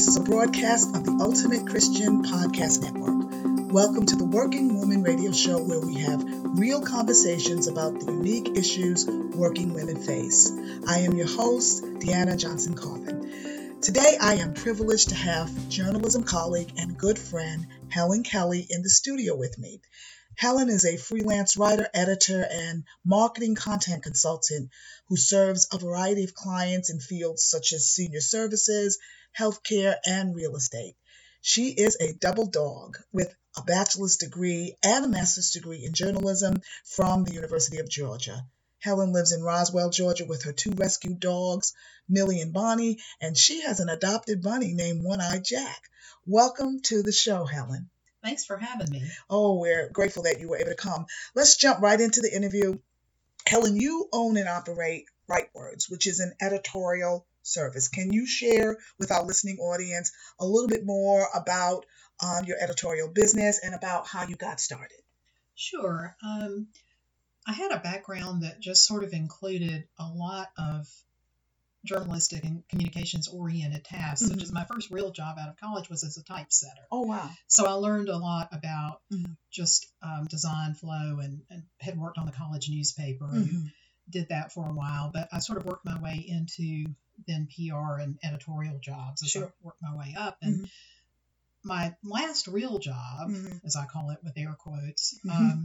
This is a broadcast of the Ultimate Christian Podcast Network. Welcome to the Working Woman Radio Show, where we have real conversations about the unique issues working women face. I am your host, Deanna Johnson Carvin. Today, I am privileged to have journalism colleague and good friend Helen Kelly in the studio with me. Helen is a freelance writer, editor, and marketing content consultant who serves a variety of clients in fields such as senior services, healthcare, and real estate. She is a double dog with a bachelor's degree and a master's degree in journalism from the University of Georgia. Helen lives in Roswell, Georgia with her two rescued dogs, Millie and Bonnie, and she has an adopted bunny named One Eye Jack. Welcome to the show, Helen. Thanks for having me. Oh, we're grateful that you were able to come. Let's jump right into the interview. Helen, you own and operate WriteWords, which is an editorial service. Can you share with our listening audience a little bit more about um, your editorial business and about how you got started? Sure. Um, I had a background that just sort of included a lot of journalistic and communications oriented tasks, mm-hmm. such as my first real job out of college was as a typesetter. Oh, wow. So I learned a lot about mm-hmm. just um, design flow and, and, had worked on the college newspaper and mm-hmm. did that for a while. But I sort of worked my way into then PR and editorial jobs as sure. I worked my way up. And mm-hmm. my last real job, mm-hmm. as I call it with air quotes, mm-hmm. um,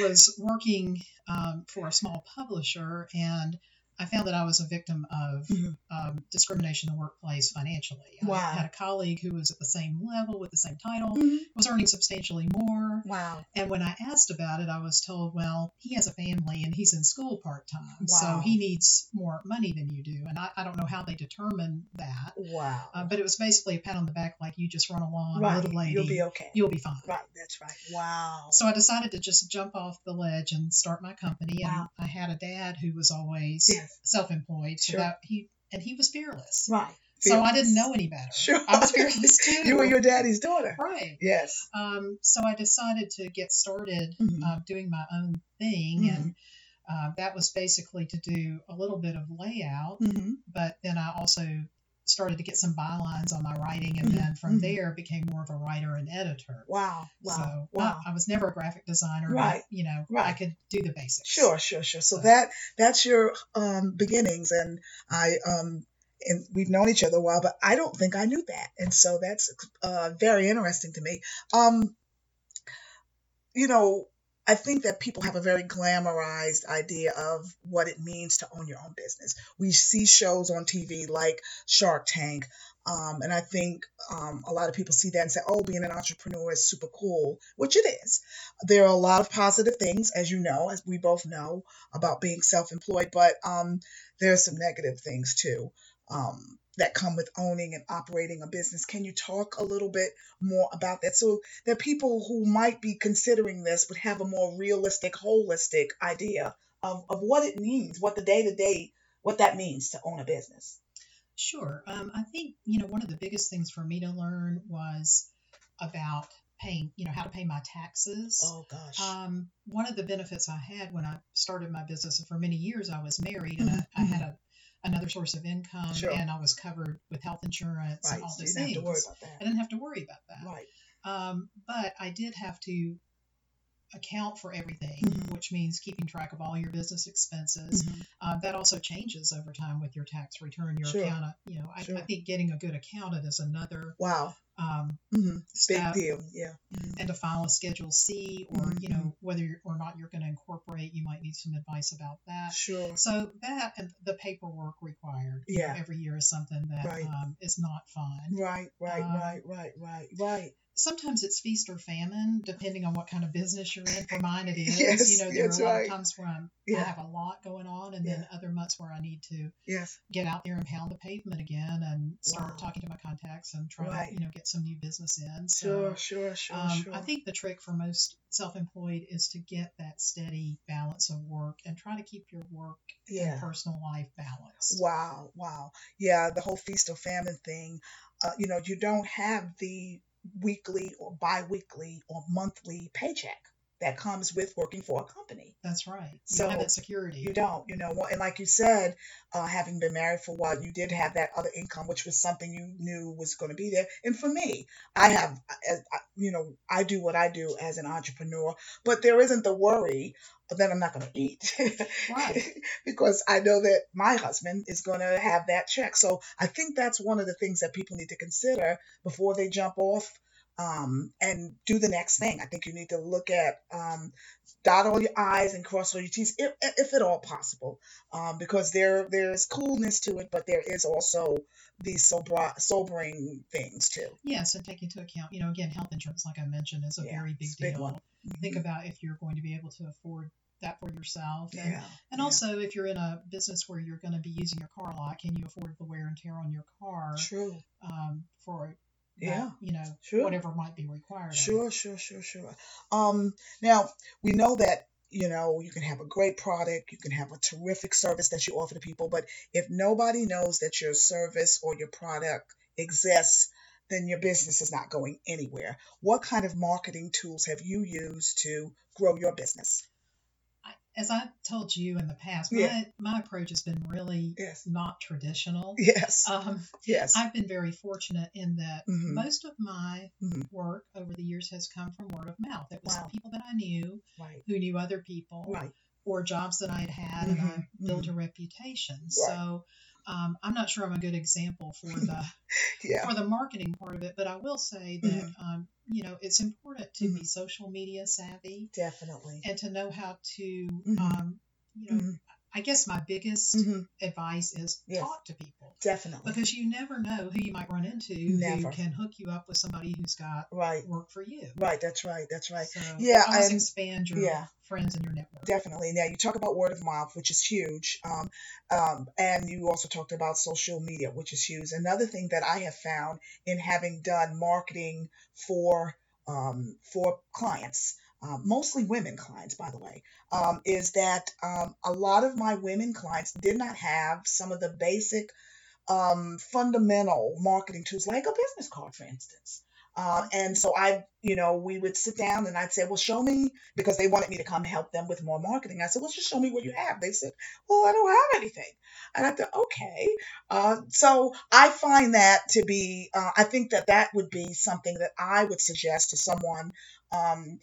was working um, for a small publisher and I found that I was a victim of mm-hmm. um, discrimination in the workplace financially. Wow. I had a colleague who was at the same level with the same title, mm-hmm. was earning substantially more. Wow. And when I asked about it, I was told, well, he has a family and he's in school part time. Wow. So he needs more money than you do. And I, I don't know how they determine that. Wow. Uh, but it was basically a pat on the back, like you just run along, right. little lady. You'll be okay. You'll be fine. Right. That's right. Wow. So I decided to just jump off the ledge and start my company. Wow. And I had a dad who was always. Yes self-employed. Sure. he and he was fearless. Right. Fearless. So I didn't know any better. Sure. I was fearless too. you were your daddy's daughter. Right. Yes. Um, so I decided to get started mm-hmm. uh, doing my own thing, mm-hmm. and uh, that was basically to do a little bit of layout, mm-hmm. but then I also started to get some bylines on my writing, and Mm-hmm. then from there became more of a writer and editor. Wow. Wow. So wow. I, I was never a graphic designer, Right. but you know, Right. I could do the basics. Sure, sure, sure. So So- that that's your um, beginnings, and I um, and we've known each other a while, but I don't think I knew that, and so that's uh, very interesting to me. Um, you know, I think that people have a very glamorized idea of what it means to own your own business. We see shows on TV like Shark Tank, um, and I think um, a lot of people see that and say, oh, being an entrepreneur is super cool, which it is. There are a lot of positive things, as you know, as we both know, about being self employed, but um, there are some negative things too. Um, that come with owning and operating a business. Can you talk a little bit more about that so that people who might be considering this would have a more realistic, holistic idea of, of what it means, what the day to day, what that means to own a business? Sure. Um, I think, you know, one of the biggest things for me to learn was about paying, you know, how to pay my taxes. Oh gosh. Um, one of the benefits I had when I started my business, and for many years I was married and I, I had a another source of income Sure. and I was covered with health insurance right. and all So those things. have to worry about that. I didn't have to worry about that. Right. Um, but I did have to account for everything, Mhm. which means keeping track of all your business expenses. Mhm. Uh, that also changes over time with your tax return. Your Sure. accountant, you know, I, Sure. I think getting a good accountant is another Wow. um, hmm Big step. deal. Yeah. Mhm. And to file a Schedule C, or you Mhm. know whether you're, or not you're going to incorporate, you might need some advice about that. Sure. So that and the paperwork required you know, Yeah. every year is something that Right. um, is not fun. Right. Right. Um, right. Right. Right. Right. Sometimes it's feast or famine, depending on what kind of business you're in. For mine, it is. Yes, you know, there are a lot right. of times where I'm, Yeah. I have a lot going on, and then other months where I need to Yes. get out there and pound the pavement again and start Wow. talking to my contacts and try Right. to you know get some new business in. Sure. So Sure. Sure. um, sure. I think the trick for most self-employed is to get that steady balance of work and try to keep your work Yeah. and personal life balanced. Wow, wow. Yeah, the whole feast or famine thing, uh, you know, you don't have the weekly or bi weekly or monthly paycheck that comes with working for a company. That's right. You So, don't have that security. You don't, you know, and like you said, uh, having been married for a while, you did have that other income, which was something you knew was going to be there. And for me, I have, you know, I do what I do as an entrepreneur, but there isn't the worry that I'm not going to eat. Right. because I know that my husband is going to have that check. So I think that's one of the things that people need to consider before they jump off um, and do the next thing. I think you need to look at um, dot all your I's and cross all your T's, if, if at all possible, um, because there there's coolness to it, but there is also these sober, sobering things too. Yes, and take into account, you know, again, health insurance, like I mentioned, is a Yeah, very big a big deal. one. Think about if you're going to be able to afford that for yourself. And, yeah, and yeah. also, if you're in a business where you're going to be using your car a lot, can you afford the wear and tear on your car true, um, for Yeah. you know, Sure. whatever might be required? Sure, sure, sure, sure. Um, now we know that you know you can have a great product, you can have a terrific service that you offer to people, but if nobody knows that your service or your product exists, then your business is not going anywhere. What kind of marketing tools have you used to grow your business? As I've told you in the past, Yeah. my, my approach has been really Yes. not traditional. Yes, Um, yes. I've been very fortunate in that Mhm. most of my Mhm. work over the years has come from word of mouth. It was Wow. people that I knew Right, who knew other people right. or jobs that I had had and I built a reputation. Right. So um, I'm not sure I'm a good example for the Yeah, for the marketing part of it, but I will say that Mhm. um, you know it's important to Mm-hmm. be social media savvy definitely. and to know how to Mhm. um, you know Mhm, I guess my biggest mhm, advice is Yes. talk to people Definitely. because you never know who you might run into Never. who can hook you up with somebody who's got Right, work for you. right. That's right. That's right. So Yeah, always and- expand your yeah. friends and your network. Definitely. Now you talk about word of mouth, which is huge, um, um, and you also talked about social media, which is huge. Another thing that I have found in having done marketing for um, for clients, um, mostly women clients, by the way, um, is that um, a lot of my women clients did not have some of the basic um, fundamental marketing tools, like a business card, for instance. Uh, and so I, you know, we would sit down and I'd say, well, show me, because they wanted me to come help them with more marketing. I said, well, just show me what you have. They said, well, I don't have anything. And I thought, okay. Uh, so I find that to be, uh, I think that that would be something that I would suggest to someone. Um,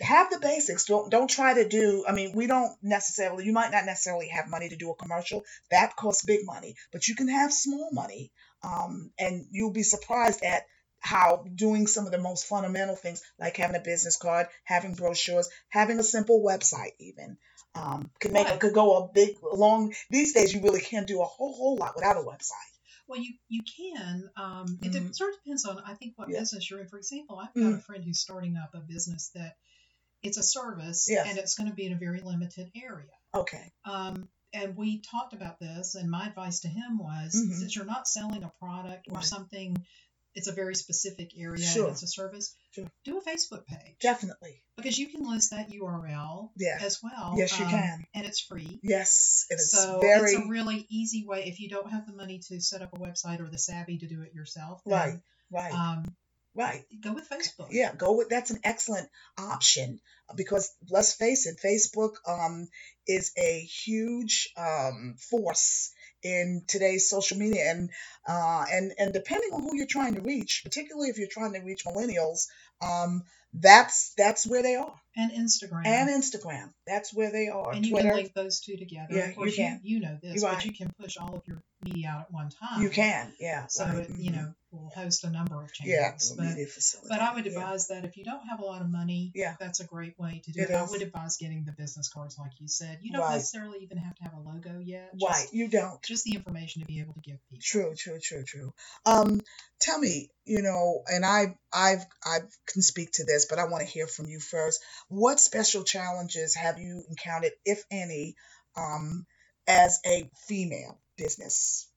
have the basics. Don't don't try to do. I mean, we don't necessarily. You might not necessarily have money to do a commercial. That costs big money, but you can have small money, um, and you'll be surprised at how doing some of the most fundamental things, like having a business card, having brochures, having a simple website, even um, could make could go a big long. These days, you really can do a whole whole lot without a website. Well, you you can. Um, it de- Mhm. sort of depends on I think what Yeah. business you're in. For example, I've got a Mhm. friend who's starting up a business that it's a service Yes. and it's going to be in a very limited area. Okay. Um, and we talked about this, and my advice to him was Mhm. since you're not selling a product or Right. something, it's a very specific area Sure. and it's a service. Sure. Do a Facebook page Definitely. because you can list that URL Yeah. as well. Yes, you um, can. and it's free. Yes. It's so very it's a really easy way if you don't have the money to set up a website or the savvy to do it yourself. then, Right. right. Um, right. go with Facebook. Yeah, go with that's an excellent option because let's face it, Facebook um, is a huge um, force in today's social media, and uh, and and depending on who you're trying to reach, particularly if you're trying to reach millennials, um, that's that's where they are, And Instagram. and Instagram, that's where they are. And you Twitter, can link those two together. Yeah, of you course, can. You, know this, but you can push all of your media out at one time. you can, yeah. So right, it, you know, we'll host a number of channels. yeah, but, media facility. but I would yeah. advise that if you don't have a lot of money, Yeah. that's a great way to do It it. I would advise getting the business cards, like you said. You don't Right. necessarily even have to have a logo yet. Just, Right, you don't. Just the information to be able to give people. True, true, true, true. Um, tell me, you know, and I, I've, I can speak to this, but I want to hear from you first. What special challenges have you encountered, if any, um, as a female business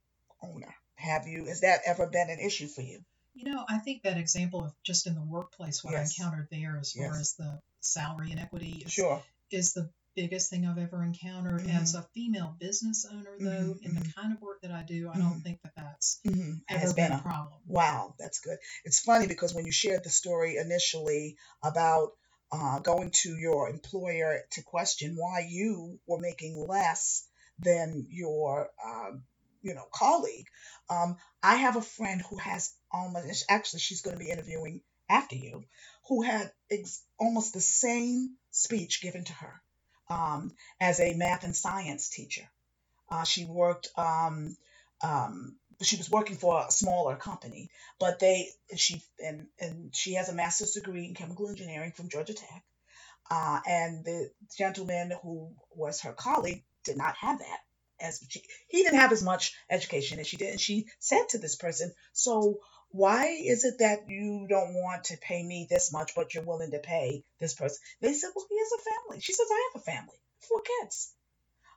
owner? Have you? Has that ever been an issue for you? You know, I think that example of just in the workplace, what Yes. I encountered there as far as the salary inequity is, Sure. is the biggest thing I've ever encountered. Mhm. As a female business owner, though, Mhm, in the kind of work that I do, I Mhm. don't think that that's hmm Has been a problem. Wow, that's good. It's funny because when you shared the story initially about uh, going to your employer to question why you were making less than your um, you know colleague. Um, I have a friend who has almost actually she's going to be interviewing after you, who had ex- almost the same speech given to her um, as a math and science teacher. Uh, she worked. Um, um, she was working for a smaller company, but they she and and she has a master's degree in chemical engineering from Georgia Tech. Uh, and the gentleman who was her colleague did not have that as she, he didn't have as much education as she did. And she said to this person, "So why is it that you don't want to pay me this much, but you're willing to pay this person?" They said, "Well, he has a family." She says, "I have a family, four kids."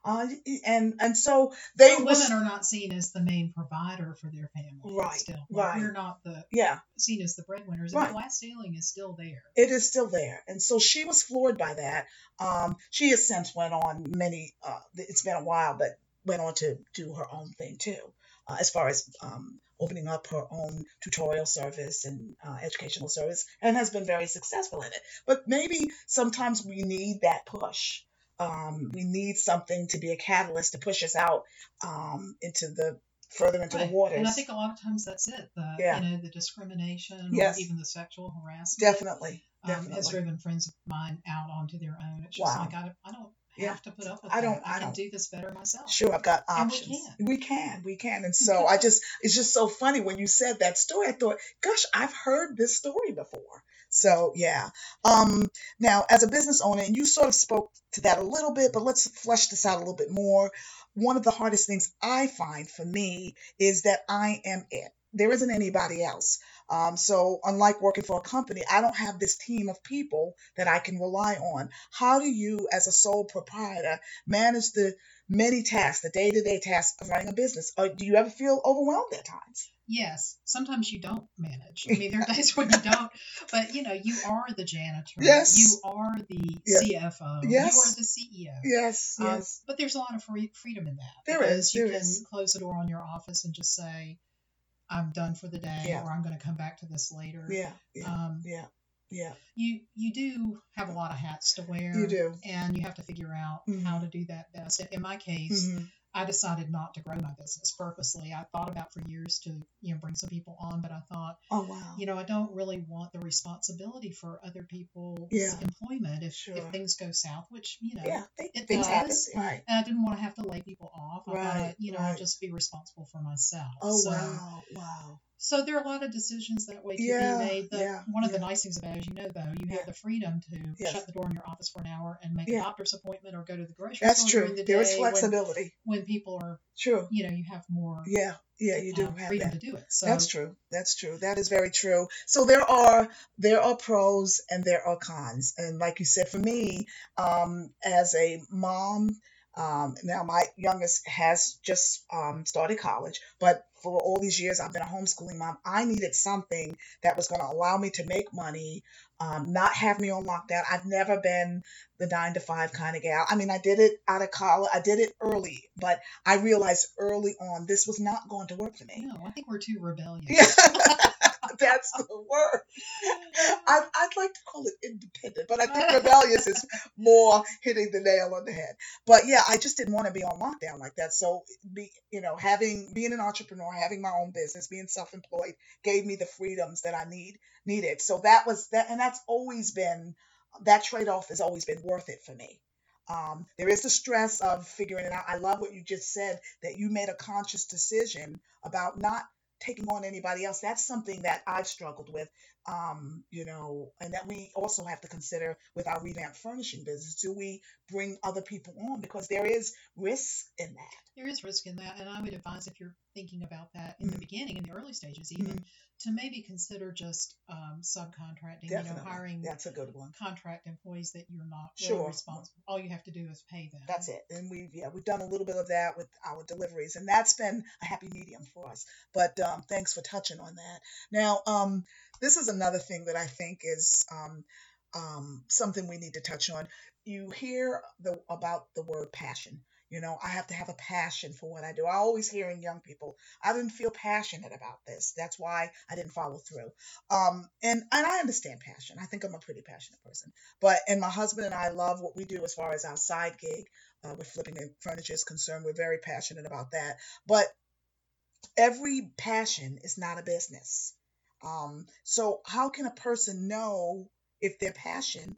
Uh, and and so they was- women are not seen as the main provider for their family. Right, Still, right. We're not the yeah seen as the breadwinners, Right. and the glass ceiling is still there. it is still there and so she was floored by that um, she has since went on many uh, it's been a while but went on to do her own thing too uh, as far as um, opening up her own tutorial service and uh, educational service and has been very successful in it but maybe sometimes we need that push um, we need something to be a catalyst to push us out um, into the further into Right. the waters And I think a lot of times that's it. The Yeah. you know the discrimination Yes. or even the sexual harassment definitely um, has driven friends of mine out onto their own. It's just Wow. like I, I don't have Yeah. to put up with I don't- that. I I, can don't. do this better myself. Sure, I've got options. And we can. we can, we can. And so I just, it's just so funny when you said that story. I thought, gosh, I've heard this story before. So yeah. Um, now, as a business owner, and you sort of spoke to that a little bit, but let's flesh this out a little bit more. One of the hardest things I find for me is that I am it. There isn't anybody else. Um, so unlike working for a company, I don't have this team of people that I can rely on. How do you, as a sole proprietor, manage the many tasks, the day-to-day tasks of running a business? Or do you ever feel overwhelmed at times? Yes, sometimes you don't manage. I mean, there are days when you don't, but you know, you are the janitor. Yes. You are the Yeah. CFO. Yes. You are the CEO. Yes, Um, yes. but there's a lot of free, freedom in that. There is, You there can is. close the door on your office and just say, "I'm done for the day," Yeah. or "I'm going to come back to this later." Yeah, yeah, Um, yeah, yeah. you you do have a lot of hats to wear. You do. and you have to figure out Mhm. how to do that best. In my case, Mhm. I decided not to grow my business purposely. I thought about for years to you know bring some people on, but I thought Oh wow. you know I don't really want the responsibility for other people's Yeah. employment if Sure. if things go south, which you know. Yeah, th- it things happen. does. Right. And I didn't want to have to lay people off. I Right, thought, you know, right. I'd just be responsible for myself. Oh so, wow, wow. So there are a lot of decisions that way to Yeah, be made. The, yeah, one of the nice things about it, as you know, though, you Yeah. have the freedom to Yes. shut the door in your office for an hour and make Yeah. a doctor's appointment or go to the grocery store. That's true. the There is day when, flexibility. when people are, True. you know, you have more Yeah, yeah, you do uh, have freedom that. to do it. So That's true. That's true. That is very true. So there are there are pros and there are cons. And like you said, for me, um, as a mom, um, now my youngest has just um, started college, but for all these years I've been a homeschooling mom. I needed something that was going to allow me to make money, um, not have me on lockdown. I've never been the nine to five kind of gal. I mean, I did it out of college. I did it early, but I realized early on this was not going to work for me. no, I think we're too rebellious. Yeah, that's the word. I, I'd like to call it independent, but I think rebellious is more hitting the nail on the head. But yeah, I just didn't want to be on lockdown like that. So, be you know, having being an entrepreneur, having my own business, being self-employed, gave me the freedoms that I need needed. So that was that, and that's always been that trade-off has always been worth it for me. Um, there is the stress of figuring it out. I love what you just said that you made a conscious decision about not taking on anybody else. That's something that I've struggled with, um, you know, and that we also have to consider with our revamped furnishing business. Do we bring other people on because there is risk in that? There is risk in that, and I would advise if you're thinking about that in the Mhm. beginning, in the early stages, even to maybe consider just um, subcontracting. You know, hiring that's a good one. contract employees that you're not really Sure. responsible. All you have to do is pay them. That's it. And we've yeah we've done a little bit of that with our deliveries, and that's been a happy medium for us. But um, thanks for touching on that. Now, um, this is another thing that I think is um, um, something we need to touch on. You hear the about the word passion. You know, I have to have a passion for what I do. I always hear in young people, I didn't feel passionate about this. That's why I didn't follow through. Um, and and I understand passion. I think I'm a pretty passionate person. But and my husband and I love what we do as far as our side gig uh, with flipping and furniture is concerned. We're very passionate about that. But every passion is not a business. Um, so how can a person know if their passion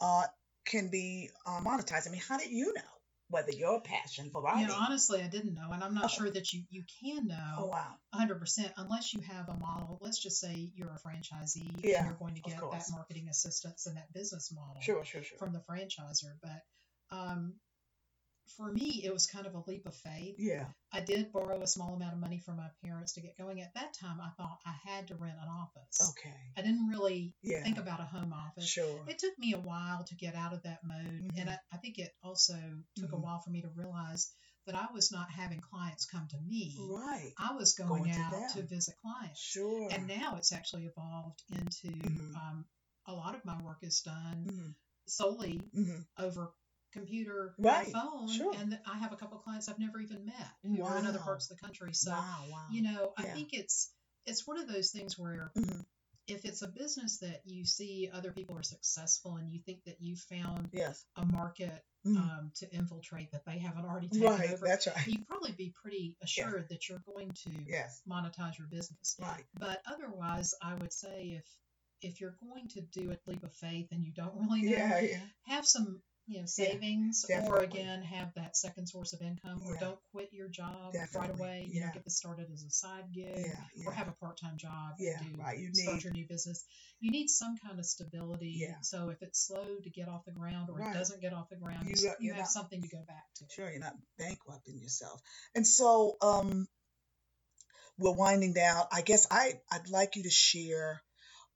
uh, can be uh, monetized? I mean, how did you know whether your passion for writing? Know, honestly, I didn't know, and I'm not sure that you you can know. Oh wow. 100% unless you have a model. Let's just say you're a franchisee Yeah, and you're going to get that marketing assistance and that business model Sure, sure, sure. from the franchisor. But um, for me, it was kind of a leap of faith. Yeah. I did borrow a small amount of money from my parents to get going. At that time, I thought I had to rent an office. Okay. I didn't really Yeah. think about a home office. Sure. It took me a while to get out of that mode. Mhm. And I, I think it also took Mhm. a while for me to realize that I was not having clients come to me. Right. I was going, Going out them. to visit clients. Sure. And now it's actually evolved into Mhm. um, a lot of my work is done Mhm. solely Mhm. over computer Right. phone. Sure. And I have a couple of clients I've never even met who are in other parts of the country. So, wow. Wow. you know, I Yeah. think it's it's one of those things where Mhm. if it's a business that you see other people are successful and you think that you found Yes. a market Mhm. um, to infiltrate that they haven't already taken right. over, That's right. you'd probably be pretty assured that you're going to Yes. monetize your business. Right. But otherwise, I would say if if you're going to do a leap of faith and you don't really know, Yeah. Yeah. have some you know savings, or again have that second source of income, or Yeah. don't quit your job right away. You yeah. know, get this started as a side gig, Yeah. or have a part-time job. Yeah, right. You start need- your new business. You need some kind of stability. Yeah. So if it's slow to get off the ground or Right. it doesn't get off the ground, You you have not- something to go back to. Sure, you're not bankrupting yourself. And so, um, we're winding down. I guess I I'd like you to share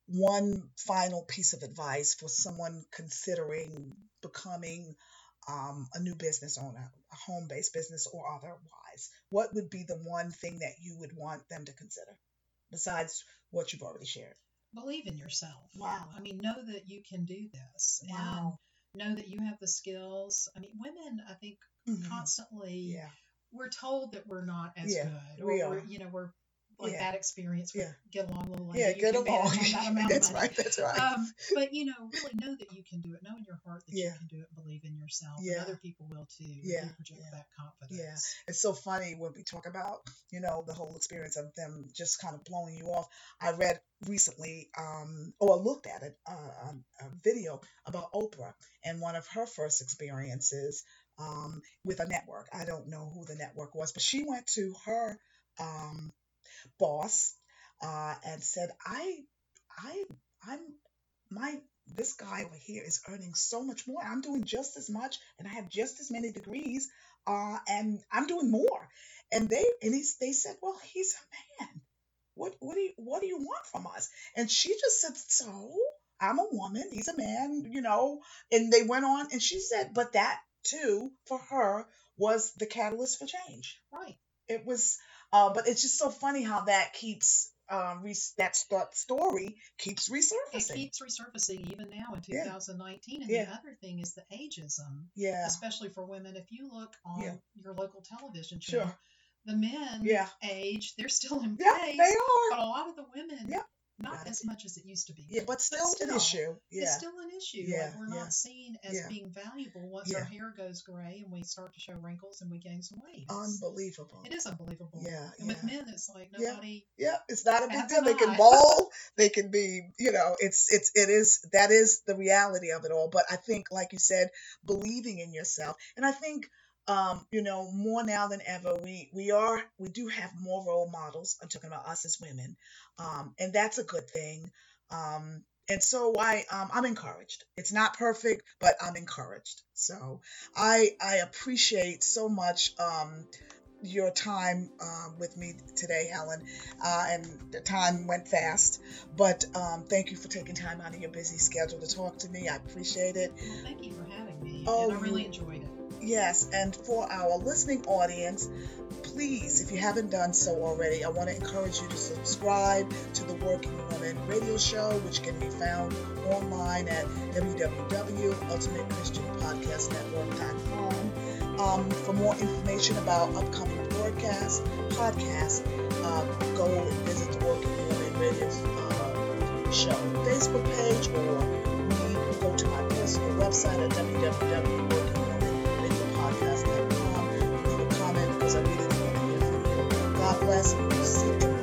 one final piece of advice for someone considering becoming um, a new business owner, a home-based business or otherwise. What would be the one thing that you would want them to consider besides what you've already shared? Believe in yourself. Wow. I mean, know that you can do this. Wow. And know that you have the skills. I mean, women, I think, Mhm. constantly Yeah. we're told that we're not as Yeah, good, or we we're, are. you know, we're like Yeah. that experience. with Yeah. Get along, little lady. Yeah, get along. on that that's right. That's right. Um, but you know, really know that you can do it. Know in your heart that Yeah. you can do it. Believe in yourself. Yeah. And other people will too. Yeah, You project that confidence. Yeah. It's so funny when we talk about, you know, the whole experience of them just kind of blowing you off. I read recently, um, or I looked at it, uh, a, a video about Oprah and one of her first experiences um, with a network. I don't know who the network was, but she went to her um, boss uh, and said, "I, I, I'm my." This guy over here is earning so much more. I'm doing just as much, and I have just as many degrees uh, and I'm doing more. And they and he's, they said, well, he's a man. What what do you what do you want from us? And she just said, so I'm a woman, he's a man, you know. And they went on, and she said, but that too for her was the catalyst for change. Right. It was, uh, but it's just so funny how that keeps um re- that st- story keeps resurfacing. It keeps resurfacing even now in Yeah. 2019. And Yeah. the other thing is the ageism. yeah, especially for women. If you look on Yeah. your local television Sure. the men yeah, age, they're still in place. yeah. They are. but a lot of the women, Yeah. Not as much as it used to be. Yeah, but still, an still, issue. Yeah. It's still an issue. Yeah, yeah. Like we're not seen as Yeah. being valuable once Yeah. our hair goes gray and we start to show wrinkles and we gain some weight. Unbelievable. It is unbelievable. Yeah, And with men, it's like Yeah. nobody. Yeah, it's not a big deal. They can bowl, they can be, you know, it's it's it is that is the reality of it all. But I think, like you said, believing in yourself, and I think, um, you know, more now than ever, we we are we do have more role models. I'm talking about us as women, um, and that's a good thing. Um, and so I um, I'm encouraged. It's not perfect, but I'm encouraged. So I I appreciate so much um, your time um, with me today, Helen. Uh, and the time went fast, but um, thank you for taking time out of your busy schedule to talk to me. I appreciate it. Well, thank you for having me. Oh, and I really enjoyed it. Yes, and for our listening audience, please, if you haven't done so already, I want to encourage you to subscribe to the Working Woman radio show, which can be found online at www.ultimatechristianpodcastnetwork.com. Um, for more information about upcoming broadcasts, podcasts, uh, go and visit the Working Woman Radio uh, Show Facebook page or go to my personal website at www was